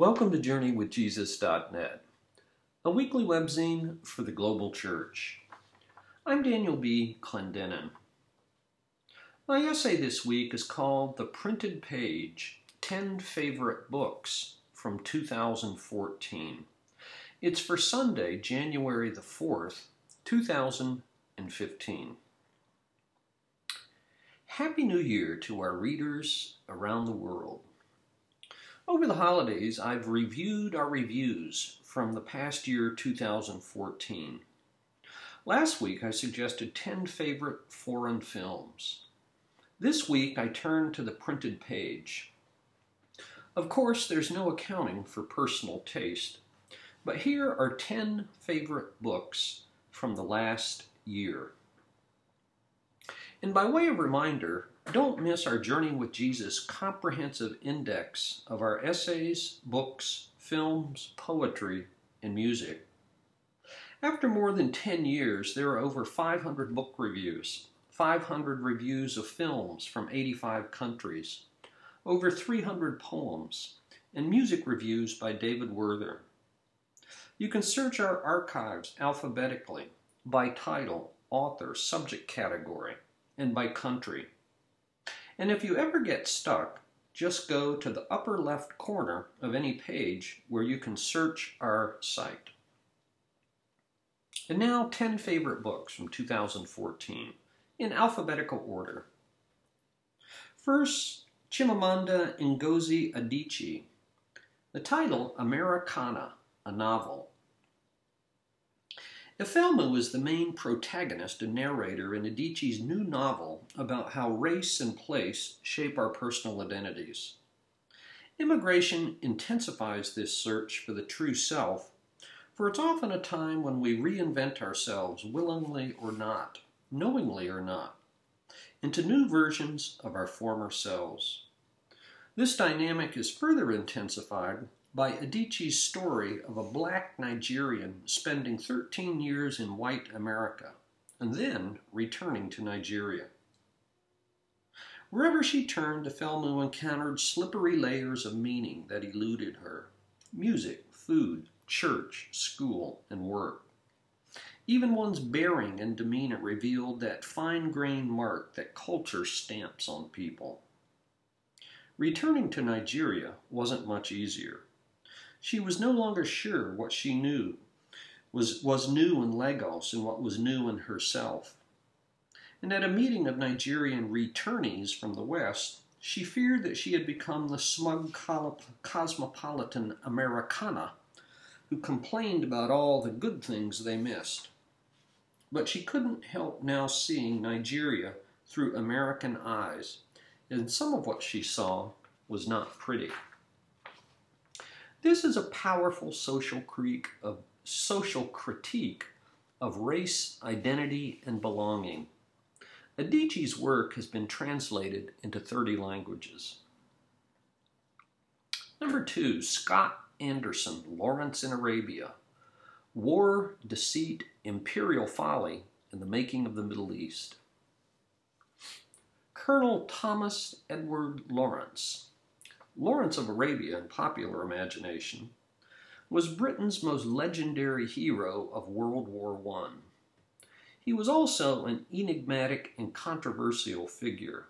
Welcome to JourneyWithJesus.net, a weekly webzine for the global church. I'm Daniel B. Clendenin. My essay this week is called The Printed Page 10 Favorite Books from 2014. It's for Sunday, January the 4th, 2015. Happy New Year to our readers around the world. Over the holidays, I've reviewed our reviews from the past year 2014. Last week, I suggested 10 favorite foreign films. This week, I turned to the printed page. Of course, there's no accounting for personal taste, but here are 10 favorite books from the last year. And by way of reminder, don't miss our Journey with Jesus comprehensive index of our essays, books, films, poetry, and music. After more than 10 years, there are over 500 book reviews, 500 reviews of films from 85 countries, over 300 poems, and music reviews by David Werther. You can search our archives alphabetically by title, author, subject category, and by country. And if you ever get stuck, just go to the upper left corner of any page where you can search our site. And now 10 favorite books from 2014 in alphabetical order. First, Chimamanda Ngozi Adichie. The title, Americanah, a novel. Ifemelu is the main protagonist and narrator in Adichie's new novel about how race and place shape our personal identities. Immigration intensifies this search for the true self, for it's often a time when we reinvent ourselves, willingly or not, knowingly or not, into new versions of our former selves. This dynamic is further intensified by Adichie's story of a black Nigerian spending 13 years in white America and then returning to Nigeria. Wherever she turned, Ifemelu encountered slippery layers of meaning that eluded her music, food, church, school, and work. Even one's bearing and demeanor revealed that fine grained mark that culture stamps on people. Returning to Nigeria wasn't much easier. She was no longer sure what she knew was, was new in Lagos and what was new in herself. And at a meeting of Nigerian returnees from the West, she feared that she had become the smug cosmopolitan Americanah who complained about all the good things they missed. But she couldn't help now seeing Nigeria through American eyes, and some of what she saw was not pretty. This is a powerful social critique of, social critique of race, identity, and belonging. Adichie's work has been translated into 30 languages. Number two, Scott Anderson, Lawrence in Arabia. War, Deceit, Imperial Folly, and the Making of the Middle East. Colonel Thomas Edward Lawrence, Lawrence of Arabia, in popular imagination, was Britain's most legendary hero of World War I. He was also an enigmatic and controversial figure.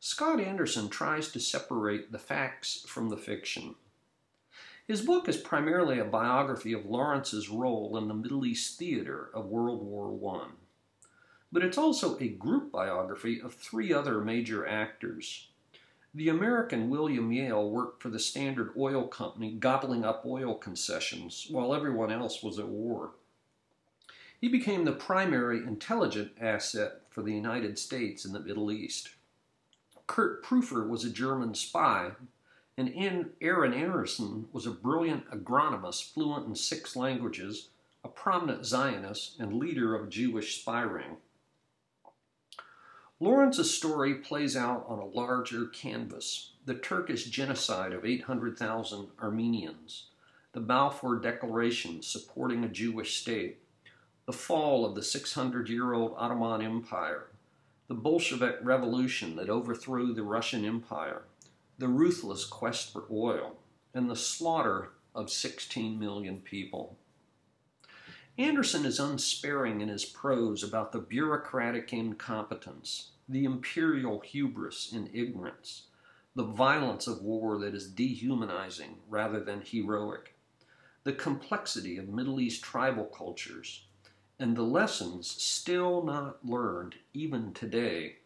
Scott Anderson tries to separate the facts from the fiction. His book is primarily a biography of Lawrence's role in the Middle East theater of World War I. But it's also a group biography of three other major actors the American William Yale worked for the Standard Oil Company, gobbling up oil concessions while everyone else was at war. He became the primary intelligence asset for the United States in the Middle East. Kurt Prüfer was a German spy, and Aaron Aaronsohn was a brilliant agronomist fluent in six languages, a prominent Zionist, and leader of a Jewish spy ring. Lawrence's story plays out on a larger canvas the Turkish genocide of 800,000 Armenians, the Balfour Declaration supporting a Jewish state, the fall of the 600 year old Ottoman Empire, the Bolshevik Revolution that overthrew the Russian Empire, the ruthless quest for oil, and the slaughter of 16 million people. Anderson is unsparing in his prose about the bureaucratic incompetence, the imperial hubris and ignorance, the violence of war that is dehumanizing rather than heroic, the complexity of Middle East tribal cultures, and the lessons still not learned even today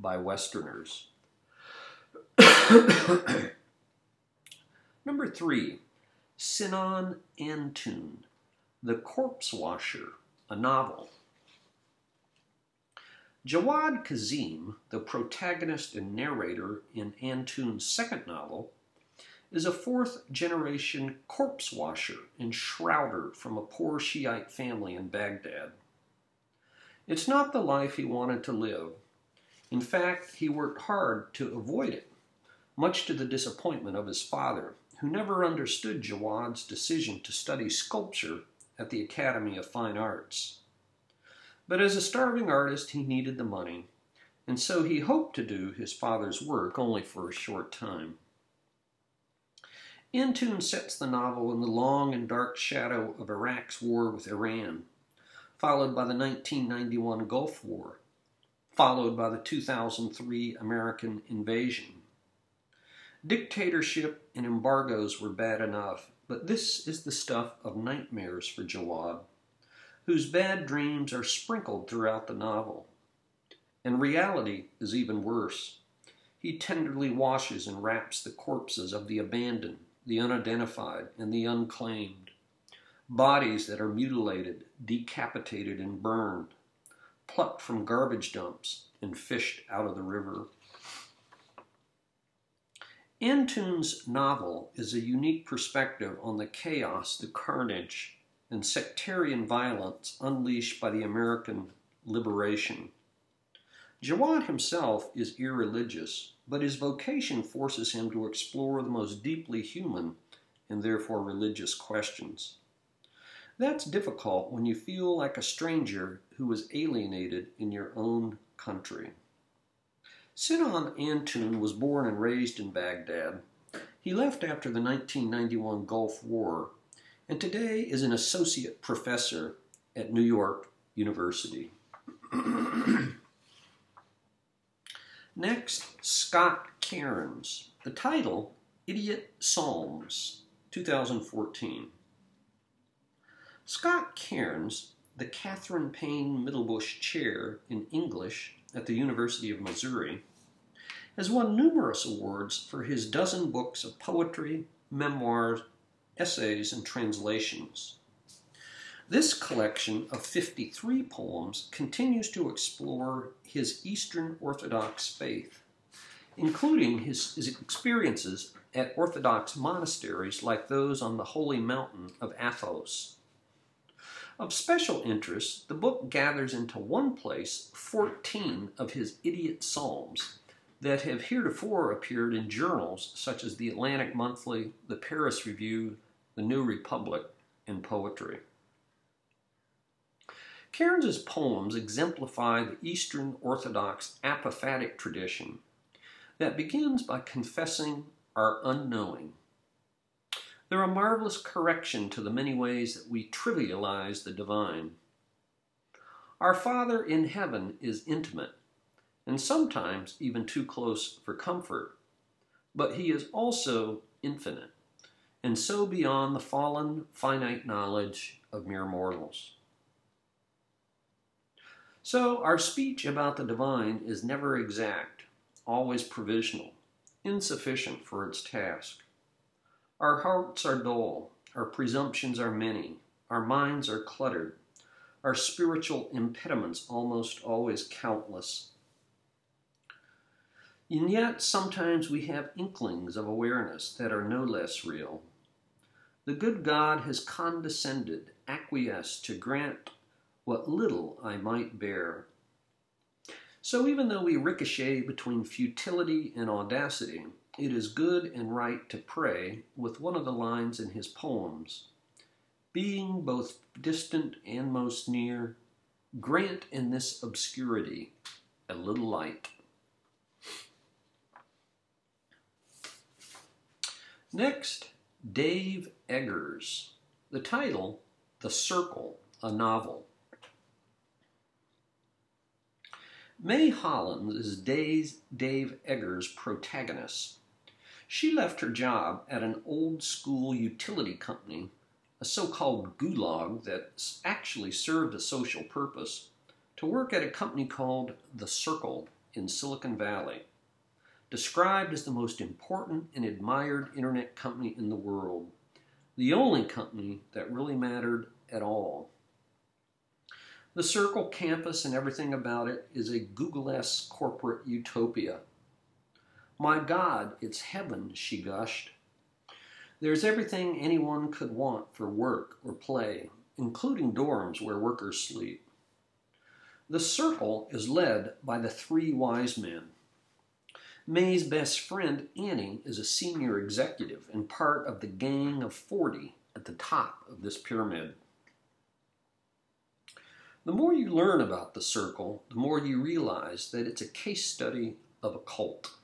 by Westerners. Number three, Sinan Antoon, The Corpse Washer, a novel. Jawad Kazim, the protagonist and narrator in Antoon's second novel, is a fourth generation corpse washer and shrouder from a poor Shiite family in Baghdad. It's not the life he wanted to live. In fact, he worked hard to avoid it, much to the disappointment of his father, who never understood Jawad's decision to study sculpture at the Academy of Fine Arts. But as a starving artist, he needed the money, and so he hoped to do his father's work only for a short time. Antoon sets the novel in the long and dark shadow of Iraq's war with Iran, followed by the 1991 Gulf War, followed by the 2003 American invasion. Dictatorship and embargoes were bad enough, but this is the stuff of nightmares for Jawad, whose bad dreams are sprinkled throughout the novel. And reality is even worse. He tenderly washes and wraps the corpses of the abandoned, the unidentified, and the unclaimed. Bodies that are mutilated, decapitated, and burned, plucked from garbage dumps and fished out of the river. Antoon's novel is a unique perspective on the chaos, the carnage, and sectarian violence unleashed by the American liberation. Jawad himself is irreligious, but his vocation forces him to explore the most deeply human and therefore religious questions. That's difficult when you feel like a stranger who is alienated in your own country. Sinan Antoon was born and raised in Baghdad. He left after the 1991 Gulf War and today is an associate professor at New York University. Next, Scott Cairns. The title, Idiot Psalms, 2014. Scott Cairns, the Catherine Payne Middlebush Chair in English at the University of Missouri, has won numerous awards for his dozen books of poetry, memoirs, essays, and translations. This collection of 53 poems continues to explore his Eastern Orthodox faith, including his, his, experiences at Orthodox monasteries like those on the holy mountain of Athos. Of special interest, the book gathers into one place 14 of his idiot psalms that have heretofore appeared in journals such as the Atlantic Monthly, the Paris Review, the New Republic, and Poetry. Cairns's poems exemplify the Eastern Orthodox apophatic tradition that begins by confessing our unknowing. They're a marvelous correction to the many ways that we trivialize the divine. Our Father in heaven is intimate, and sometimes even too close for comfort, but he is also infinite, and so beyond the fallen, finite knowledge of mere mortals. So, our speech about the divine is never exact, always provisional, insufficient for its task. Our hearts are dull, our presumptions are many, our minds are cluttered, our spiritual impediments almost always countless. And yet, sometimes we have inklings of awareness that are no less real. The good God has condescended, acquiesced to grant what little I might bear. So even though we ricochet between futility and audacity, it is good and right to pray with one of the lines in his poems Being both distant and most near, grant in this obscurity a little light. Next, Dave Eggers. The title, The Circle, a novel. Mae Holland is Dave Eggers' protagonist. She left her job at an old school utility company, a so called gulag that actually served a social purpose, to work at a company called The Circle in Silicon Valley, described as the most important and admired internet company in the world, the only company that really mattered at all. The Circle campus and everything about it is a Google-esque corporate utopia. My God, it's heaven, she gushed. There's everything anyone could want for work or play, including dorms where workers sleep. The circle is led by the three wise men. Mae's best friend, Annie, is a senior executive and part of the gang of 40 at the top of this pyramid. The more you learn about the circle, the more you realize that it's a case study of a cult.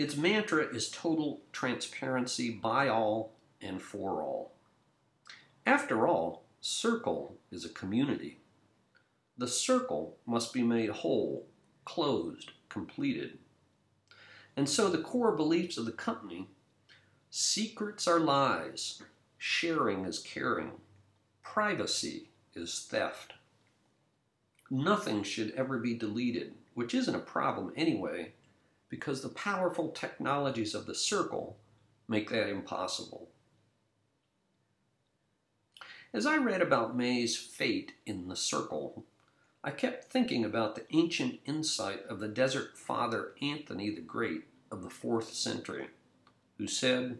Its mantra is total transparency by all and for all. After all, circle is a community. The circle must be made whole, closed, completed. And so the core beliefs of the company secrets are lies, sharing is caring, privacy is theft. Nothing should ever be deleted, which isn't a problem anyway, because the powerful technologies of the circle make that impossible. As I read about Mae's fate in the circle, I kept thinking about the ancient insight of the desert father Anthony the Great of the 4th century, who said,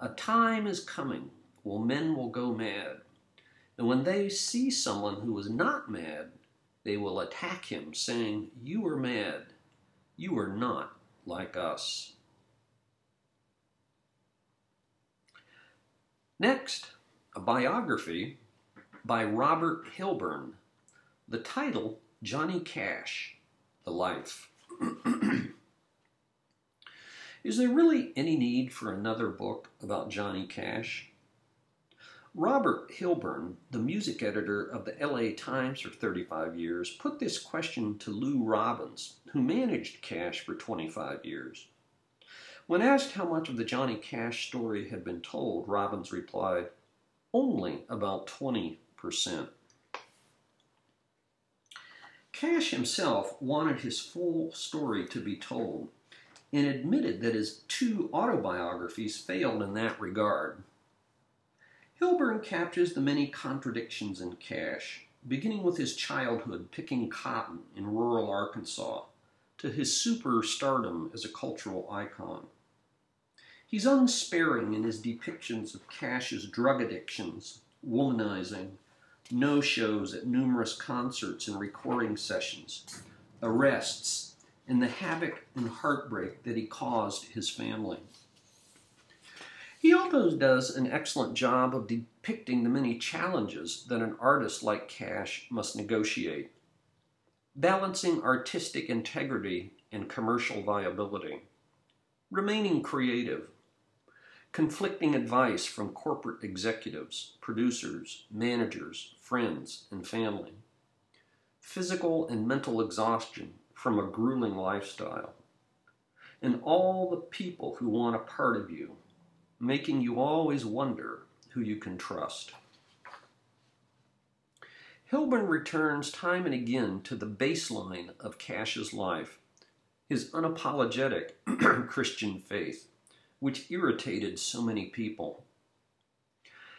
A time is coming when men will go mad, and when they see someone who is not mad, they will attack him, saying, You are mad. You are not like us. Next, a biography by Robert Hilburn. The title, Johnny Cash, The Life. Is there really any need for another book about Johnny Cash? Robert Hilburn, the music editor of the LA Times for 35 years, put this question to Lou Robbins, who managed Cash for 25 years. When asked how much of the Johnny Cash story had been told, Robbins replied, only about 20%. Cash himself wanted his full story to be told and admitted that his two autobiographies failed in that regard. Hilburn captures the many contradictions in Cash, beginning with his childhood picking cotton in rural Arkansas to his superstardom as a cultural icon. He's unsparing in his depictions of Cash's drug addictions, womanizing, no shows at numerous concerts and recording sessions, arrests, and the havoc and heartbreak that he caused his family. He also does an excellent job of depicting the many challenges that an artist like Cash must negotiate, balancing artistic integrity and commercial viability, remaining creative, conflicting advice from corporate executives, producers, managers, friends, and family, physical and mental exhaustion from a grueling lifestyle, and all the people who want a part of you making you always wonder who you can trust. Hilburn returns time and again to the baseline of Cash's life, his unapologetic Christian faith, which irritated so many people.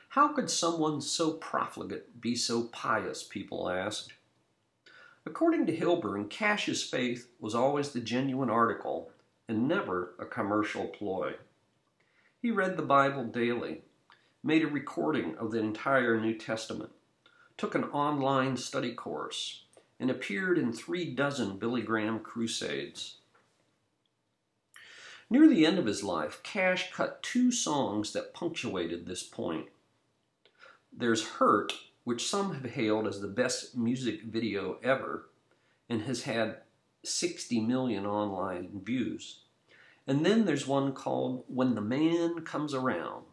How could someone so profligate be so pious, people asked. According to Hilburn, Cash's faith was always the genuine article and never a commercial ploy. He read the Bible daily, made a recording of the entire New Testament, took an online study course, and appeared in three dozen Billy Graham crusades. Near the end of his life, Cash cut two songs that punctuated this point. There's Hurt, which some have hailed as the best music video ever, and has had 60 million online views. And then there's one called When the Man Comes Around,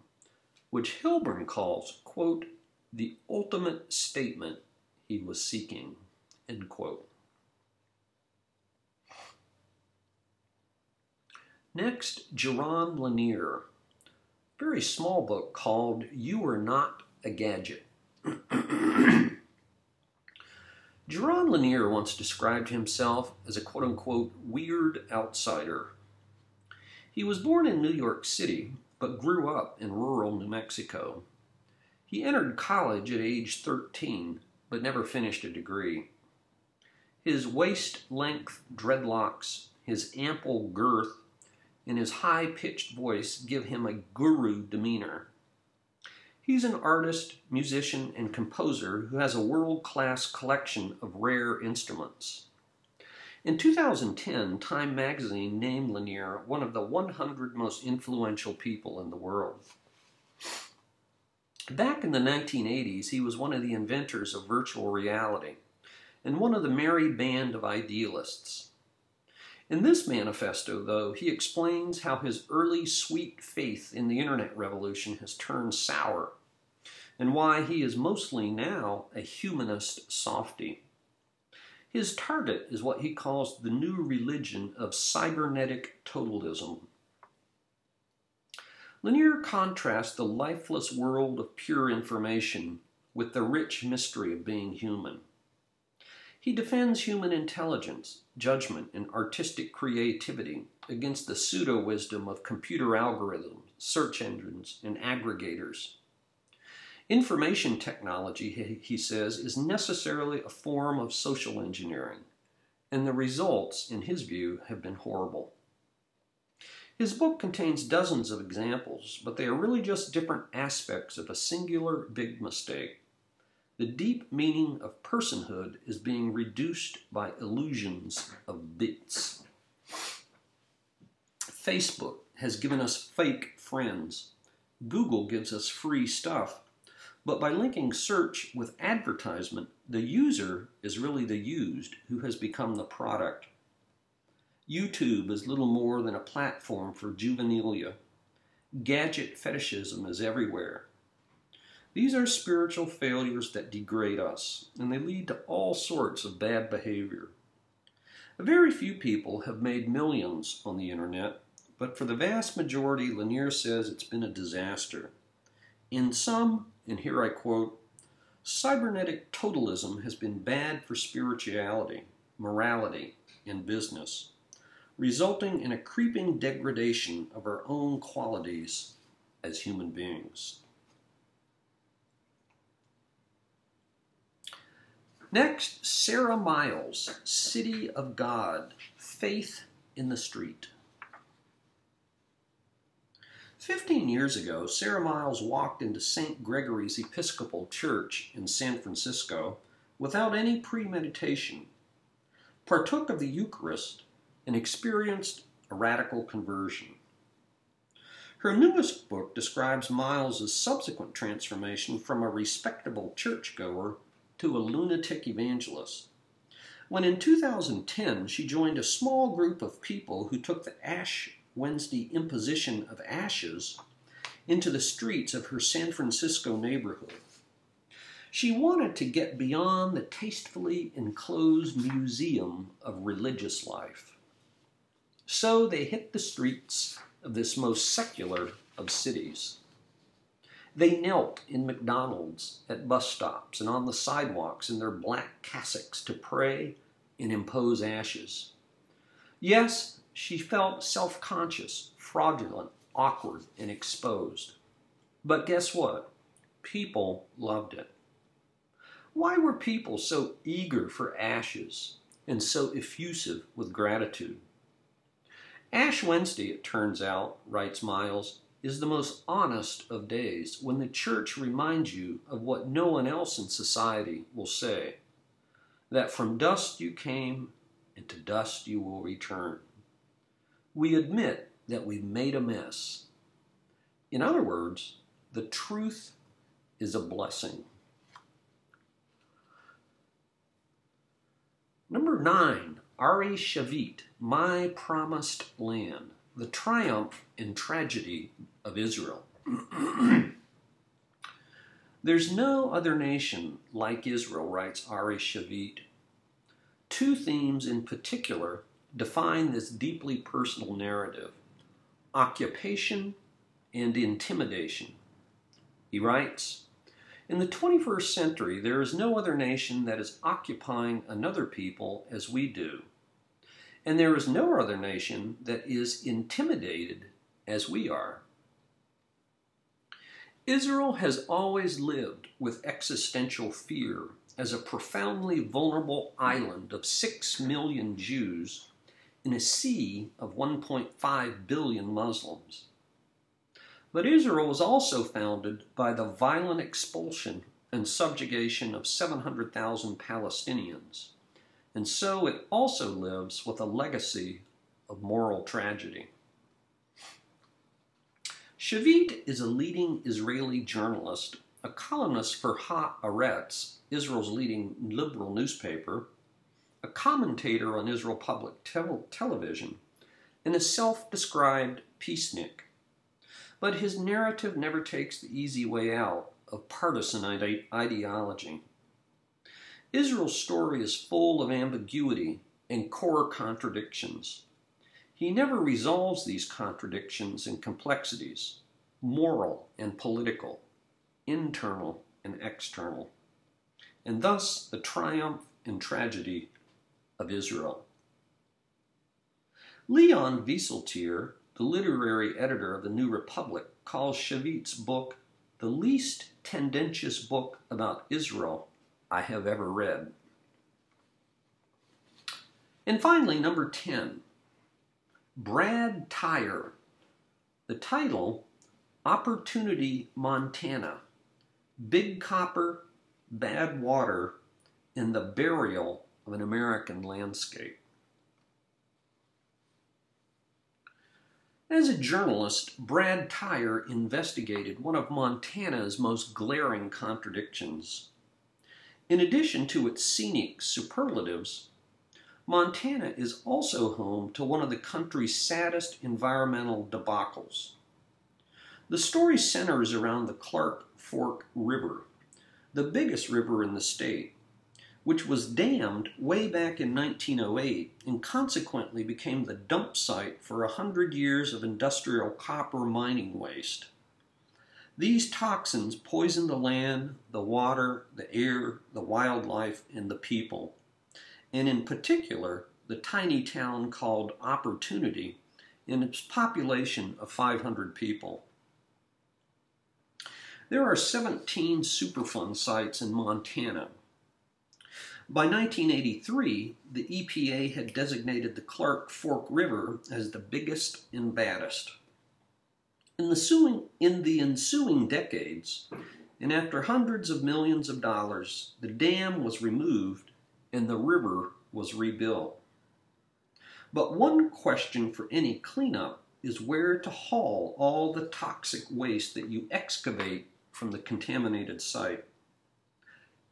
which Hilburn calls, quote, the ultimate statement he was seeking, end quote. Next, Jaron Lanier, very small book called You Are Not a Gadget. Jaron Lanier once described himself as a quote unquote weird outsider. He was born in New York City, but grew up in rural New Mexico. He entered college at age 13, but never finished a degree. His waist length dreadlocks, his ample girth, and his high pitched voice give him a guru demeanor. He's an artist, musician, and composer who has a world class collection of rare instruments. In 2010, Time magazine named Lanier one of the 100 most influential people in the world. Back in the 1980s, he was one of the inventors of virtual reality and one of the merry band of idealists. In this manifesto, though, he explains how his early sweet faith in the internet revolution has turned sour, and why he is mostly now a humanist softy. His target is what he calls the new religion of cybernetic totalism. Lanier contrasts the lifeless world of pure information with the rich mystery of being human. He defends human intelligence, judgment, and artistic creativity against the pseudo wisdom of computer algorithms, search engines, and aggregators. Information technology, he says, is necessarily a form of social engineering, and the results, in his view, have been horrible. His book contains dozens of examples, but they are really just different aspects of a singular big mistake. The deep meaning of personhood is being reduced by illusions of bits. Facebook has given us fake friends. Google gives us free stuff. But by linking search with advertisement, the user is really the used who has become the product. YouTube is little more than a platform for juvenilia. Gadget fetishism is everywhere. These are spiritual failures that degrade us, and they lead to all sorts of bad behavior. Very few people have made millions on the internet, but for the vast majority, Lanier says it's been a disaster. In some, and here I quote, cybernetic totalism has been bad for spirituality, morality, and business, resulting in a creeping degradation of our own qualities as human beings. Next, Sara Miles, City of God, Faith in the Street. Fifteen years ago, Sara Miles walked into St. Gregory's Episcopal Church in San Francisco without any premeditation, partook of the Eucharist, and experienced a radical conversion. Her newest book describes Miles's subsequent transformation from a respectable churchgoer to a lunatic evangelist. When in 2010 she joined a small group of people who took the Ash Wednesday imposition of ashes into the streets of her San Francisco neighborhood. She wanted to get beyond the tastefully enclosed museum of religious life. So they hit the streets of this most secular of cities. They knelt in McDonald's, at bus stops, and on the sidewalks in their black cassocks to pray and impose ashes. Yes, she felt self conscious, fraudulent, awkward, and exposed. But guess what? People loved it. Why were people so eager for ashes and so effusive with gratitude? Ash Wednesday, it turns out, writes Miles, is the most honest of days when the church reminds you of what no one else in society will say that from dust you came and to dust you will return. We admit that we've made a mess. In other words, the truth is a blessing. Number nine, Ari Shavit, My Promised Land, the triumph and tragedy of Israel. There's no other nation like Israel, writes Ari Shavit. Two themes in particular define this deeply personal narrative occupation and intimidation. He writes In the 21st century, there is no other nation that is occupying another people as we do. And there is no other nation that is intimidated as we are. Israel has always lived with existential fear as a profoundly vulnerable island of six million Jews in a sea of 1.5 billion Muslims. But Israel was also founded by the violent expulsion and subjugation of 700,000 Palestinians, and so it also lives with a legacy of moral tragedy. Shavit is a leading Israeli journalist, a columnist for Haaretz, Israel's leading liberal newspaper, a commentator on Israel Public Television, and a self described peacenik. But his narrative never takes the easy way out of partisan ide- ideology. Israel's story is full of ambiguity and core contradictions. He never resolves these contradictions and complexities, moral and political, internal and external, and thus the triumph and tragedy of Israel. Leon Wieseltier, the literary editor of the New Republic, calls Shavit's book the least tendentious book about Israel I have ever read. And finally, number 10, Brad Tyer. The title Opportunity Montana Big Copper, Bad Water, and the Burial of an American Landscape. As a journalist, Brad Tyer investigated one of Montana's most glaring contradictions. In addition to its scenic superlatives, Montana is also home to one of the country's saddest environmental debacles. The story centers around the Clark Fork River, the biggest river in the state, which was dammed way back in 1908 and consequently became the dump site for a hundred years of industrial copper mining waste. These toxins poison the land, the water, the air, the wildlife, and the people and in particular, the tiny town called Opportunity in its population of 500 people. There are 17 Superfund sites in Montana. By 1983, the EPA had designated the Clark Fork River as the biggest and baddest. In the, suing, in the ensuing decades, and after hundreds of millions of dollars, the dam was removed and the river was rebuilt. But one question for any cleanup is where to haul all the toxic waste that you excavate from the contaminated site.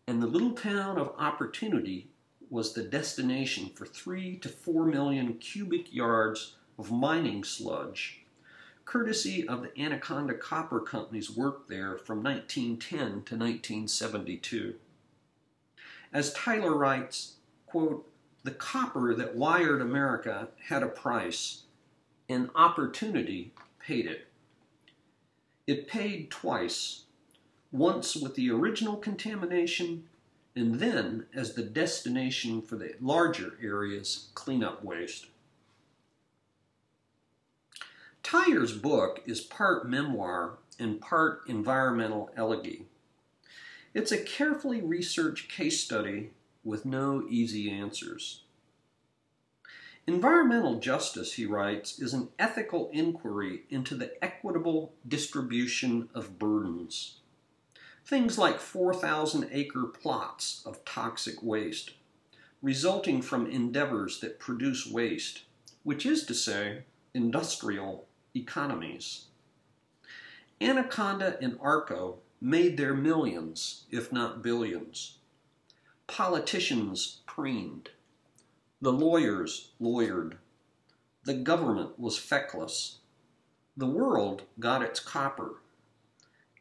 And the little town of Opportunity was the destination for three to four million cubic yards of mining sludge, courtesy of the Anaconda Copper Company's work there from 1910 to 1972. As Tyer writes, quote, the copper that wired America had a price, and opportunity paid it. It paid twice, once with the original contamination, and then as the destination for the larger area's cleanup waste. Tyer's book is part memoir and part environmental elegy. It's a carefully researched case study with no easy answers. Environmental justice, he writes, is an ethical inquiry into the equitable distribution of burdens. Things like 4,000 acre plots of toxic waste, resulting from endeavors that produce waste, which is to say, industrial economies. Anaconda and Arco made their millions, if not billions. Politicians preened. The lawyers lawyered. The government was feckless. The world got its copper.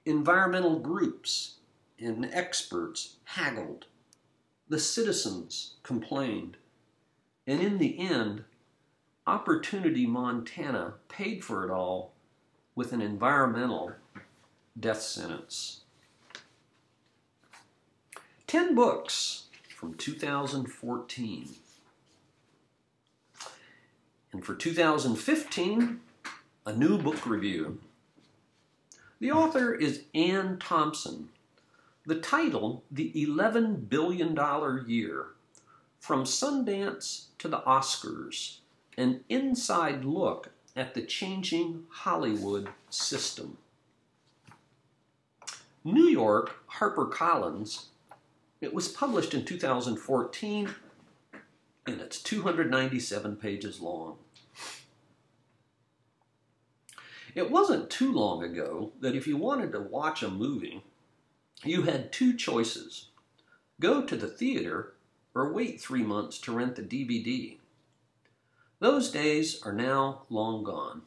Environmental groups and experts haggled. The citizens complained. And in the end, Opportunity Montana paid for it all with an environmental death sentence. 10 books from 2014. And for 2015, a new book review. The author is Anne Thompson. The title, The $11 Billion Year From Sundance to the Oscars An Inside Look at the Changing Hollywood System. New York, HarperCollins. It was published in 2014 and it's 297 pages long. It wasn't too long ago that if you wanted to watch a movie, you had two choices go to the theater or wait three months to rent the DVD. Those days are now long gone.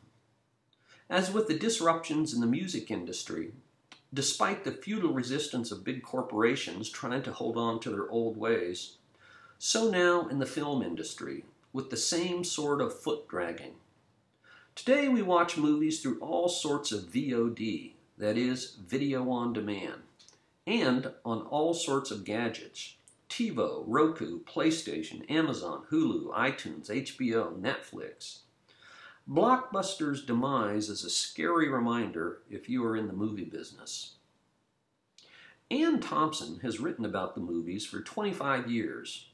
As with the disruptions in the music industry, Despite the futile resistance of big corporations trying to hold on to their old ways, so now in the film industry, with the same sort of foot dragging. Today we watch movies through all sorts of VOD, that is, video on demand, and on all sorts of gadgets TiVo, Roku, PlayStation, Amazon, Hulu, iTunes, HBO, Netflix. Blockbuster's demise is a scary reminder if you are in the movie business. Anne Thompson has written about the movies for 25 years.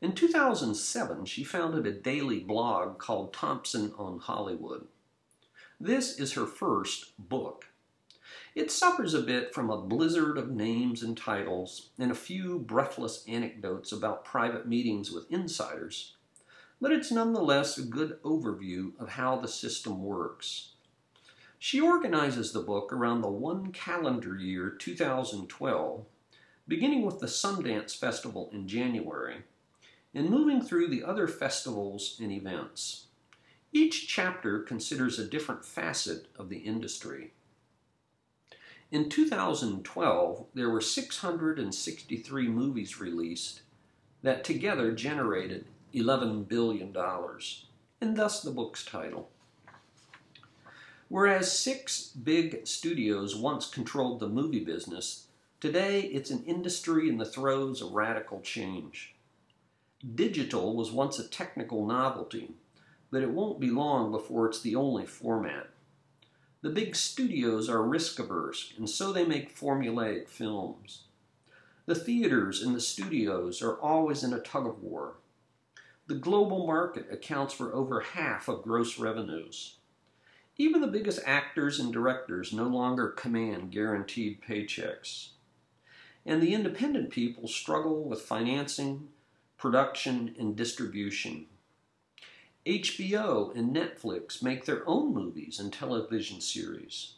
In 2007, she founded a daily blog called Thompson on Hollywood. This is her first book. It suffers a bit from a blizzard of names and titles and a few breathless anecdotes about private meetings with insiders but it's nonetheless a good overview of how the system works. She organizes the book around the one calendar year 2012, beginning with the Sundance Festival in January, and moving through the other festivals and events. Each chapter considers a different facet of the industry. In 2012, there were 663 movies released that together generated $11 billion, and thus the book's title. Whereas six big studios once controlled the movie business, today it's an industry in the throes of radical change. Digital was once a technical novelty, but it won't be long before it's the only format. The big studios are risk averse, and so they make formulaic films. The theaters and the studios are always in a tug of war. The global market accounts for over half of gross revenues. Even the biggest actors and directors no longer command guaranteed paychecks. And the independent people struggle with financing, production, and distribution. HBO and Netflix make their own movies and television series.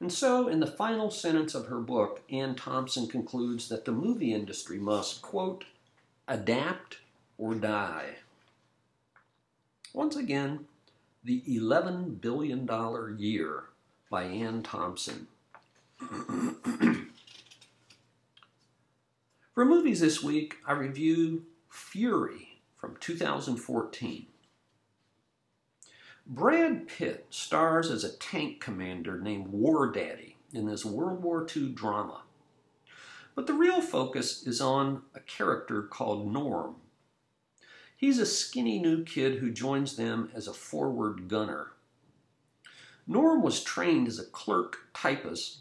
And so, in the final sentence of her book, Anne Thompson concludes that the movie industry must, quote, adapt or die. Once again, The $11 Billion Year by Anne Thompson. For movies this week, I review Fury from 2014. Brad Pitt stars as a tank commander named War Daddy in this World War II drama. But the real focus is on a character called Norm, He's a skinny new kid who joins them as a forward gunner. Norm was trained as a clerk typist,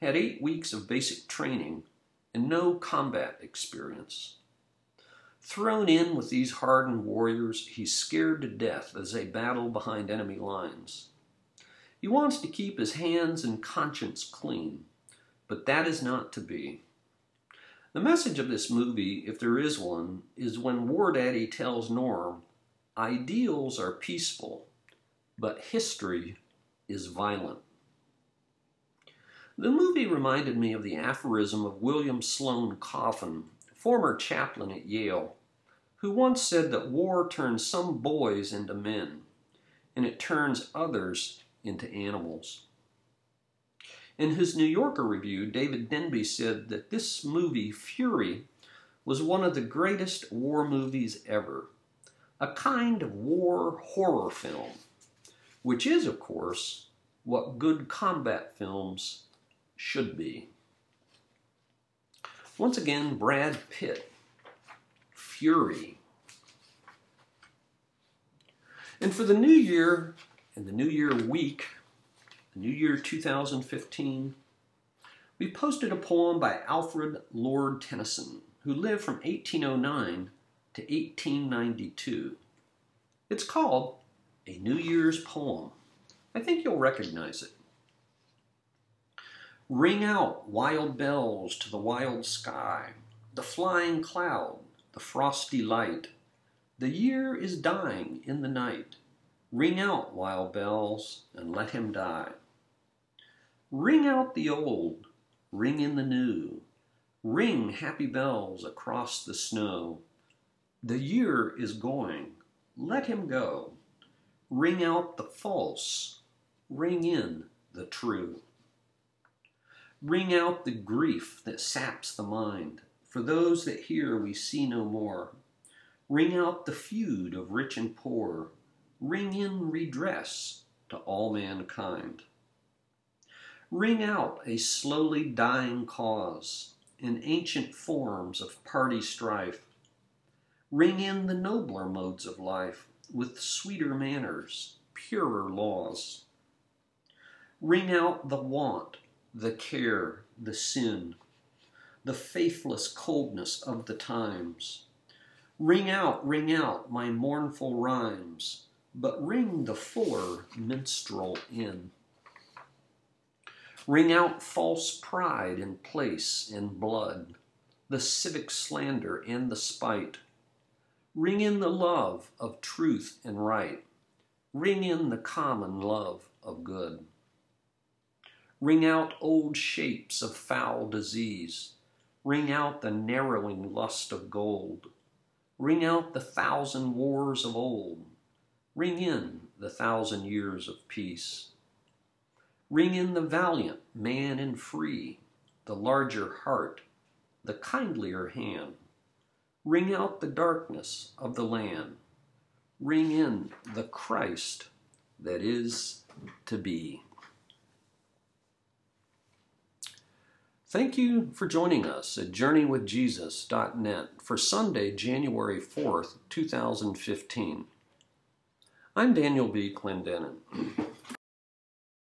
had eight weeks of basic training, and no combat experience. Thrown in with these hardened warriors, he's scared to death as they battle behind enemy lines. He wants to keep his hands and conscience clean, but that is not to be. The message of this movie, if there is one, is when War Daddy tells Norm, ideals are peaceful, but history is violent. The movie reminded me of the aphorism of William Sloane Coffin, former chaplain at Yale, who once said that war turns some boys into men, and it turns others into animals. In his New Yorker review, David Denby said that this movie, Fury, was one of the greatest war movies ever. A kind of war horror film, which is, of course, what good combat films should be. Once again, Brad Pitt, Fury. And for the new year and the new year week, the new year 2015, we posted a poem by Alfred Lord Tennyson, who lived from 1809 to 1892. It's called A New Year's Poem. I think you'll recognize it. Ring out wild bells to the wild sky, the flying cloud, the frosty light. The year is dying in the night. Ring out wild bells and let him die. Ring out the old, ring in the new. Ring happy bells across the snow. The year is going, let him go. Ring out the false, ring in the true. Ring out the grief that saps the mind. For those that here we see no more. Ring out the feud of rich and poor. Ring in redress to all mankind. Ring out a slowly dying cause in ancient forms of party strife. Ring in the nobler modes of life with sweeter manners, purer laws. Ring out the want, the care, the sin, the faithless coldness of the times. Ring out, ring out my mournful rhymes, but ring the fuller minstrel in. Ring out false pride in place and blood, the civic slander and the spite. Ring in the love of truth and right. Ring in the common love of good. Ring out old shapes of foul disease. Ring out the narrowing lust of gold. Ring out the thousand wars of old. Ring in the thousand years of peace. Ring in the valiant man and free, the larger heart, the kindlier hand. Ring out the darkness of the land. Ring in the Christ that is to be. Thank you for joining us at JourneyWithJesus.net for Sunday, January 4th, 2015. I'm Daniel B. Clendenin.